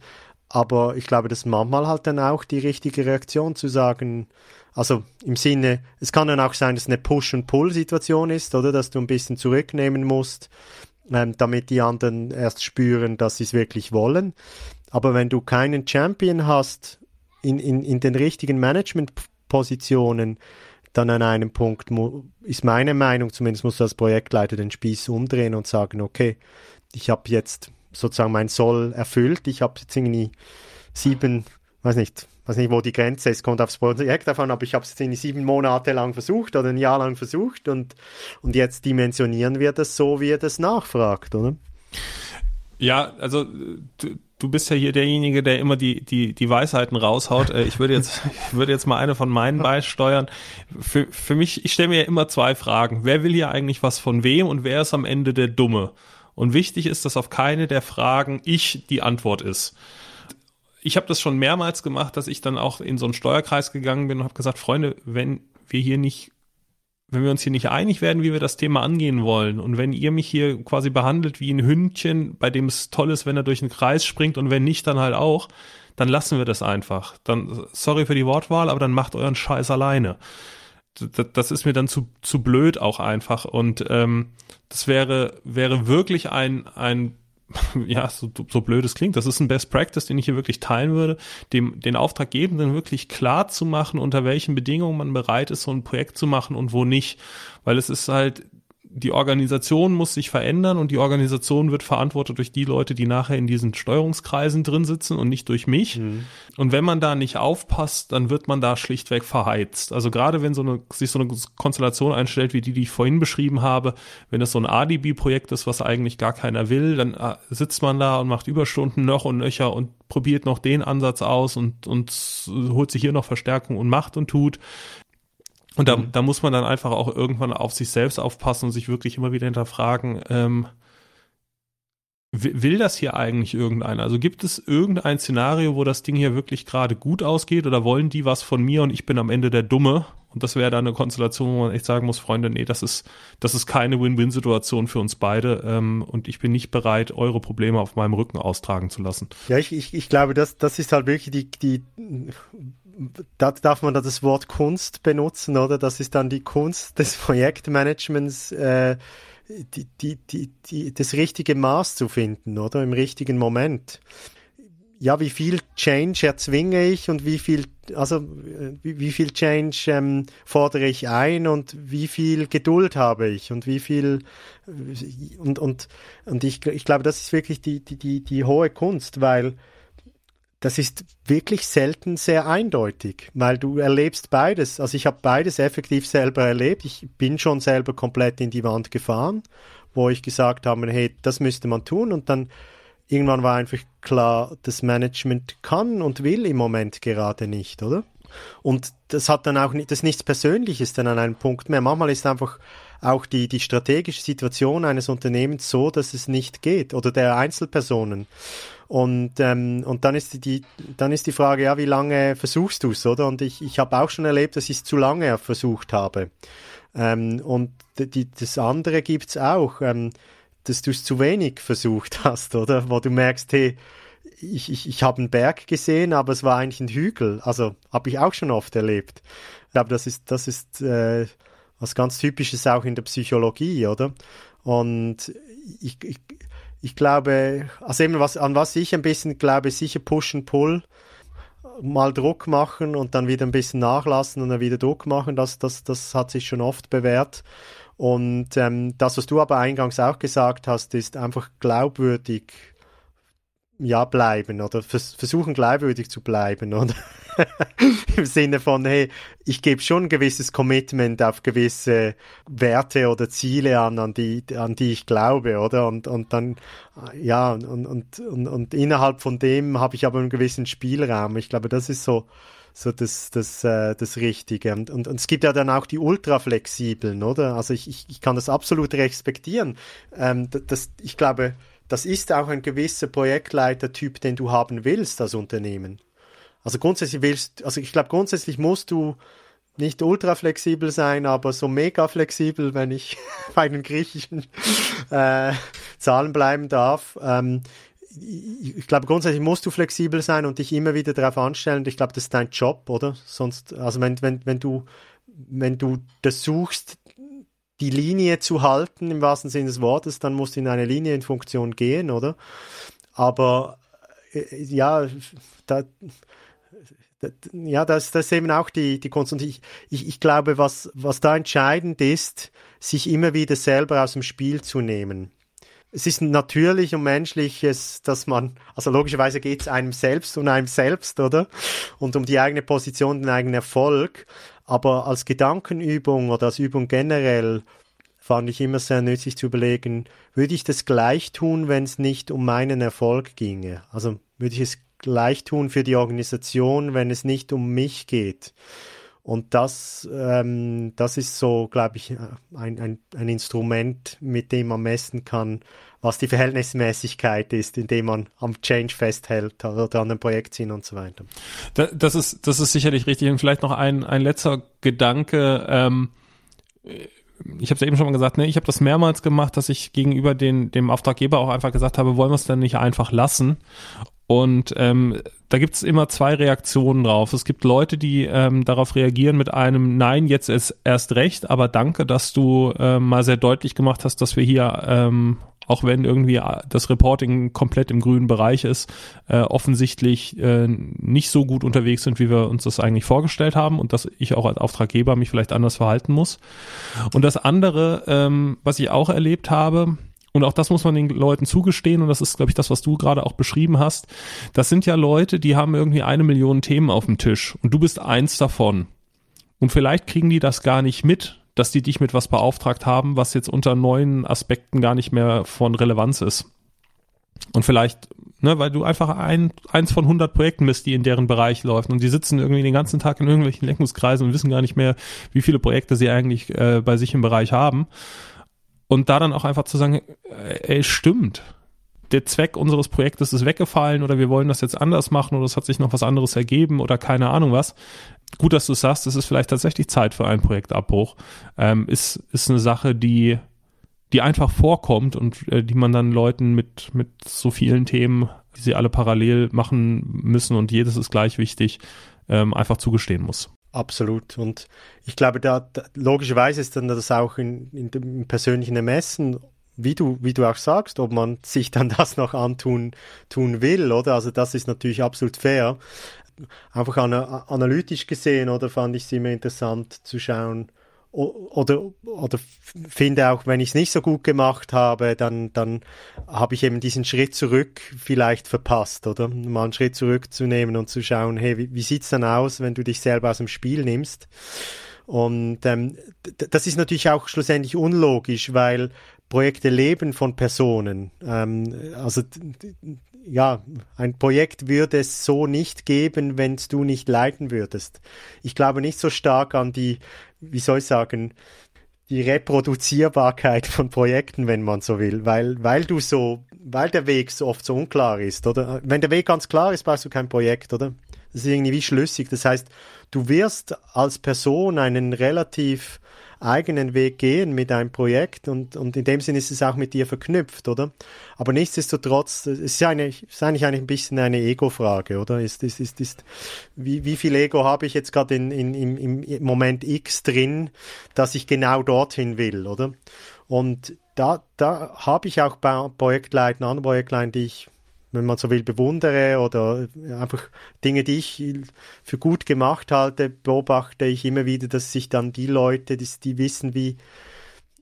Speaker 2: aber ich glaube, das ist manchmal halt dann auch die richtige Reaktion zu sagen, also im Sinne, es kann dann auch sein, dass es eine Push- und Pull-Situation ist, oder dass du ein bisschen zurücknehmen musst, ähm, damit die anderen erst spüren, dass sie es wirklich wollen. Aber wenn du keinen Champion hast in, in, in den richtigen Management-Positionen, dann an einem Punkt ist meine Meinung, zumindest muss das Projektleiter den Spieß umdrehen und sagen, okay, ich habe jetzt sozusagen mein Soll erfüllt. Ich habe jetzt irgendwie sieben, weiß nicht, weiß nicht, wo die Grenze ist, kommt aufs Projekt davon, aber ich habe es jetzt irgendwie sieben Monate lang versucht oder ein Jahr lang versucht und, und jetzt dimensionieren wir das so, wie er das nachfragt, oder?
Speaker 1: Ja, also du, du bist ja hier derjenige, der immer die, die, die Weisheiten raushaut. Äh, ich würde jetzt, ich würde jetzt mal eine von meinen beisteuern. Für, für mich, ich stelle mir ja immer zwei Fragen. Wer will hier eigentlich was von wem und wer ist am Ende der Dumme? Und wichtig ist, dass auf keine der Fragen ich die Antwort ist. Ich habe das schon mehrmals gemacht, dass ich dann auch in so einen Steuerkreis gegangen bin und habe gesagt, Freunde, wenn wir hier nicht wenn wir uns hier nicht einig werden, wie wir das Thema angehen wollen und wenn ihr mich hier quasi behandelt wie ein Hündchen, bei dem es toll ist, wenn er durch den Kreis springt und wenn nicht, dann halt auch, dann lassen wir das einfach. Dann, sorry für die Wortwahl, aber dann macht euren Scheiß alleine das ist mir dann zu, zu blöd auch einfach. Und ähm, das wäre, wäre wirklich ein, ein ja, so, so blöd es klingt, das ist ein Best Practice, den ich hier wirklich teilen würde, dem, den Auftraggebenden wirklich klar zu machen, unter welchen Bedingungen man bereit ist, so ein Projekt zu machen und wo nicht. Weil es ist halt, die Organisation muss sich verändern und die Organisation wird verantwortet durch die Leute, die nachher in diesen Steuerungskreisen drin sitzen und nicht durch mich. Mhm. Und wenn man da nicht aufpasst, dann wird man da schlichtweg verheizt. Also gerade wenn so eine, sich so eine Konstellation einstellt, wie die, die ich vorhin beschrieben habe, wenn es so ein ADB-Projekt ist, was eigentlich gar keiner will, dann äh, sitzt man da und macht Überstunden noch und nöcher und probiert noch den Ansatz aus und, und holt sich hier noch Verstärkung und macht und tut. Und da, mhm. da muss man dann einfach auch irgendwann auf sich selbst aufpassen und sich wirklich immer wieder hinterfragen, ähm, will das hier eigentlich irgendeiner? Also gibt es irgendein Szenario, wo das Ding hier wirklich gerade gut ausgeht oder wollen die was von mir und ich bin am Ende der Dumme? Und das wäre dann eine Konstellation, wo man echt sagen muss, Freunde, nee, das ist, das ist keine Win-Win-Situation für uns beide ähm, und ich bin nicht bereit, eure Probleme auf meinem Rücken austragen zu lassen.
Speaker 2: Ja, ich, ich, ich glaube, das, das ist halt wirklich die, die da darf man da das Wort Kunst benutzen, oder? Das ist dann die Kunst des Projektmanagements, äh, die, die, die, die, das richtige Maß zu finden, oder? Im richtigen Moment. Ja, wie viel Change erzwinge ich und wie viel, also wie, wie viel Change ähm, fordere ich ein und wie viel Geduld habe ich und wie viel und und und ich, ich glaube, das ist wirklich die die die, die hohe Kunst, weil das ist wirklich selten sehr eindeutig, weil du erlebst beides. Also ich habe beides effektiv selber erlebt. Ich bin schon selber komplett in die Wand gefahren, wo ich gesagt habe, hey, das müsste man tun. Und dann irgendwann war einfach klar, das Management kann und will im Moment gerade nicht, oder? Und das hat dann auch nicht, das ist nichts Persönliches dann an einem Punkt mehr. Manchmal ist einfach auch die, die strategische Situation eines Unternehmens so, dass es nicht geht oder der Einzelpersonen. Und, ähm, und dann, ist die, dann ist die Frage, ja, wie lange versuchst du es, oder? Und ich, ich habe auch schon erlebt, dass ich es zu lange versucht habe. Ähm, und die, das andere gibt's auch, ähm, dass du es zu wenig versucht hast, oder? Wo du merkst, hey, ich, ich, ich habe einen Berg gesehen, aber es war eigentlich ein Hügel. Also habe ich auch schon oft erlebt. Glaube, das ist, das ist äh, was ganz Typisches auch in der Psychologie, oder? Und ich, ich, ich glaube, also eben was, an was ich ein bisschen glaube, sicher Push and Pull, mal Druck machen und dann wieder ein bisschen nachlassen und dann wieder Druck machen, das, das, das hat sich schon oft bewährt. Und ähm, das, was du aber eingangs auch gesagt hast, ist einfach glaubwürdig ja, bleiben oder vers versuchen glaubwürdig zu bleiben oder im Sinne von, hey, ich gebe schon ein gewisses Commitment auf gewisse Werte oder Ziele an, an die, an die ich glaube, oder? Und, und dann, ja, und, und, und, und innerhalb von dem habe ich aber einen gewissen Spielraum. Ich glaube, das ist so, so das, das, äh, das Richtige. Und, und, und es gibt ja dann auch die ultraflexiblen, oder? Also ich, ich, ich kann das absolut respektieren. Ähm, das, ich glaube, das ist auch ein gewisser Projektleitertyp, den du haben willst als Unternehmen. Also grundsätzlich willst, also ich glaube grundsätzlich musst du nicht ultra flexibel sein, aber so mega flexibel, wenn ich bei den griechischen äh, Zahlen bleiben darf. Ähm, ich glaube, grundsätzlich musst du flexibel sein und dich immer wieder darauf anstellen. Ich glaube, das ist dein Job, oder? Sonst, also wenn, wenn, wenn du, wenn du das suchst, die Linie zu halten, im wahrsten Sinne des Wortes, dann musst du in eine Linienfunktion gehen, oder? Aber äh, ja, da, da, ja, das, das ist eben auch die, die Kunst. Und ich, ich, ich glaube, was, was da entscheidend ist, sich immer wieder selber aus dem Spiel zu nehmen. Es ist natürlich und menschliches, dass man, also logischerweise geht es einem selbst und einem selbst, oder? Und um die eigene Position, den eigenen Erfolg. Aber als Gedankenübung oder als Übung generell fand ich immer sehr nützlich zu überlegen, würde ich das gleich tun, wenn es nicht um meinen Erfolg ginge? Also würde ich es gleich tun für die Organisation, wenn es nicht um mich geht? Und das, ähm, das ist so, glaube ich, ein, ein, ein Instrument, mit dem man messen kann, was die Verhältnismäßigkeit ist, indem man am Change festhält oder an dem Projektziehen und so weiter.
Speaker 1: Das ist, das ist sicherlich richtig. Und vielleicht noch ein, ein letzter Gedanke. Ähm, ich habe es ja eben schon mal gesagt, ne, ich habe das mehrmals gemacht, dass ich gegenüber den, dem Auftraggeber auch einfach gesagt habe, wollen wir es denn nicht einfach lassen? Und ähm, da gibt es immer zwei Reaktionen drauf. Es gibt Leute, die ähm, darauf reagieren mit einem Nein, jetzt ist erst recht, aber danke, dass du ähm, mal sehr deutlich gemacht hast, dass wir hier ähm, auch wenn irgendwie das Reporting komplett im grünen Bereich ist, äh, offensichtlich äh, nicht so gut unterwegs sind, wie wir uns das eigentlich vorgestellt haben und dass ich auch als Auftraggeber mich vielleicht anders verhalten muss. Und das andere, ähm, was ich auch erlebt habe, und auch das muss man den Leuten zugestehen, und das ist, glaube ich, das, was du gerade auch beschrieben hast. Das sind ja Leute, die haben irgendwie eine Million Themen auf dem Tisch und du bist eins davon. Und vielleicht kriegen die das gar nicht mit, dass die dich mit was beauftragt haben, was jetzt unter neuen Aspekten gar nicht mehr von Relevanz ist. Und vielleicht, ne, weil du einfach ein, eins von 100 Projekten bist, die in deren Bereich laufen und die sitzen irgendwie den ganzen Tag in irgendwelchen Lenkungskreisen und wissen gar nicht mehr, wie viele Projekte sie eigentlich äh, bei sich im Bereich haben. Und da dann auch einfach zu sagen, äh, ey, stimmt. Der Zweck unseres Projektes ist weggefallen oder wir wollen das jetzt anders machen oder es hat sich noch was anderes ergeben oder keine Ahnung was. Gut, dass du sagst, es ist vielleicht tatsächlich Zeit für einen Projektabbruch. Ähm, ist, ist eine Sache, die, die einfach vorkommt und äh, die man dann Leuten mit, mit so vielen Themen, die sie alle parallel machen müssen und jedes ist gleich wichtig, ähm, einfach zugestehen muss.
Speaker 2: Absolut. Und ich glaube, da, da logischerweise ist dann das auch in, in dem persönlichen Ermessen, wie du, wie du auch sagst, ob man sich dann das noch antun tun will, oder? Also das ist natürlich absolut fair. Einfach analytisch gesehen, oder fand ich es immer interessant zu schauen, oder, oder finde auch, wenn ich es nicht so gut gemacht habe, dann, dann habe ich eben diesen Schritt zurück vielleicht verpasst, oder? Mal einen Schritt zurückzunehmen und zu schauen, hey, wie, wie sieht's dann aus, wenn du dich selber aus dem Spiel nimmst? Und ähm, das ist natürlich auch schlussendlich unlogisch, weil Projekte leben von Personen. Ähm, also ja, ein Projekt würde es so nicht geben, wenn du nicht leiten würdest. Ich glaube nicht so stark an die wie soll ich sagen, die Reproduzierbarkeit von Projekten, wenn man so will, weil, weil du so, weil der Weg so oft so unklar ist, oder? Wenn der Weg ganz klar ist, brauchst du kein Projekt, oder? Das ist irgendwie schlüssig. Das heißt, du wirst als Person einen relativ eigenen Weg gehen mit einem Projekt und, und in dem Sinne ist es auch mit dir verknüpft, oder? Aber nichtsdestotrotz, es ist, eigentlich, ist eigentlich ein bisschen eine Ego-Frage, oder? Ist, ist, ist, ist, wie, wie viel Ego habe ich jetzt gerade in, in, im, im Moment X drin, dass ich genau dorthin will, oder? Und da, da habe ich auch bei Projektleiten, anderen Projektleiten, die ich wenn man so will, bewundere oder einfach Dinge, die ich für gut gemacht halte, beobachte ich immer wieder, dass sich dann die Leute, die, die wissen, wie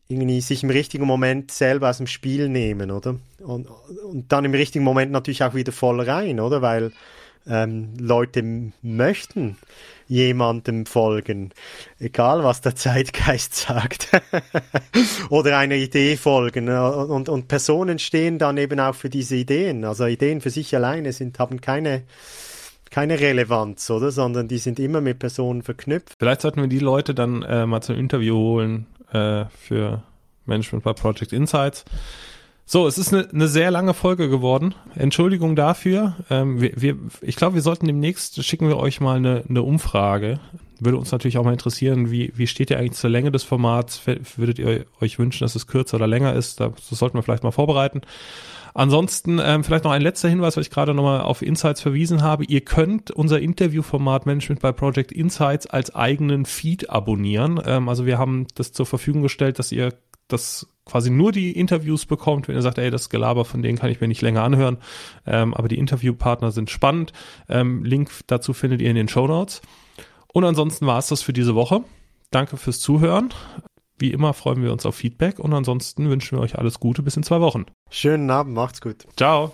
Speaker 2: irgendwie sich im richtigen Moment selber aus dem Spiel nehmen, oder? Und, und dann im richtigen Moment natürlich auch wieder voll rein, oder? Weil ähm, Leute möchten jemandem folgen, egal was der Zeitgeist sagt, oder einer Idee folgen. Und, und Personen stehen dann eben auch für diese Ideen. Also Ideen für sich alleine sind, haben keine keine Relevanz, oder? Sondern die sind immer mit Personen verknüpft.
Speaker 1: Vielleicht sollten wir die Leute dann äh, mal zum Interview holen äh, für Management by Project Insights. So, es ist eine, eine sehr lange Folge geworden. Entschuldigung dafür. Ähm, wir, wir, ich glaube, wir sollten demnächst schicken wir euch mal eine, eine Umfrage. Würde uns natürlich auch mal interessieren, wie, wie steht ihr eigentlich zur Länge des Formats? Würdet ihr euch wünschen, dass es kürzer oder länger ist? Das sollten wir vielleicht mal vorbereiten. Ansonsten ähm, vielleicht noch ein letzter Hinweis, weil ich gerade nochmal auf Insights verwiesen habe. Ihr könnt unser Interviewformat Management by Project Insights als eigenen Feed abonnieren. Ähm, also wir haben das zur Verfügung gestellt, dass ihr das quasi nur die Interviews bekommt, wenn ihr sagt, ey, das Gelaber von denen kann ich mir nicht länger anhören. Ähm, aber die Interviewpartner sind spannend. Ähm, Link dazu findet ihr in den Show Notes. Und ansonsten war es das für diese Woche. Danke fürs Zuhören. Wie immer freuen wir uns auf Feedback und ansonsten wünschen wir euch alles Gute bis in zwei Wochen.
Speaker 2: Schönen Abend, macht's gut.
Speaker 1: Ciao.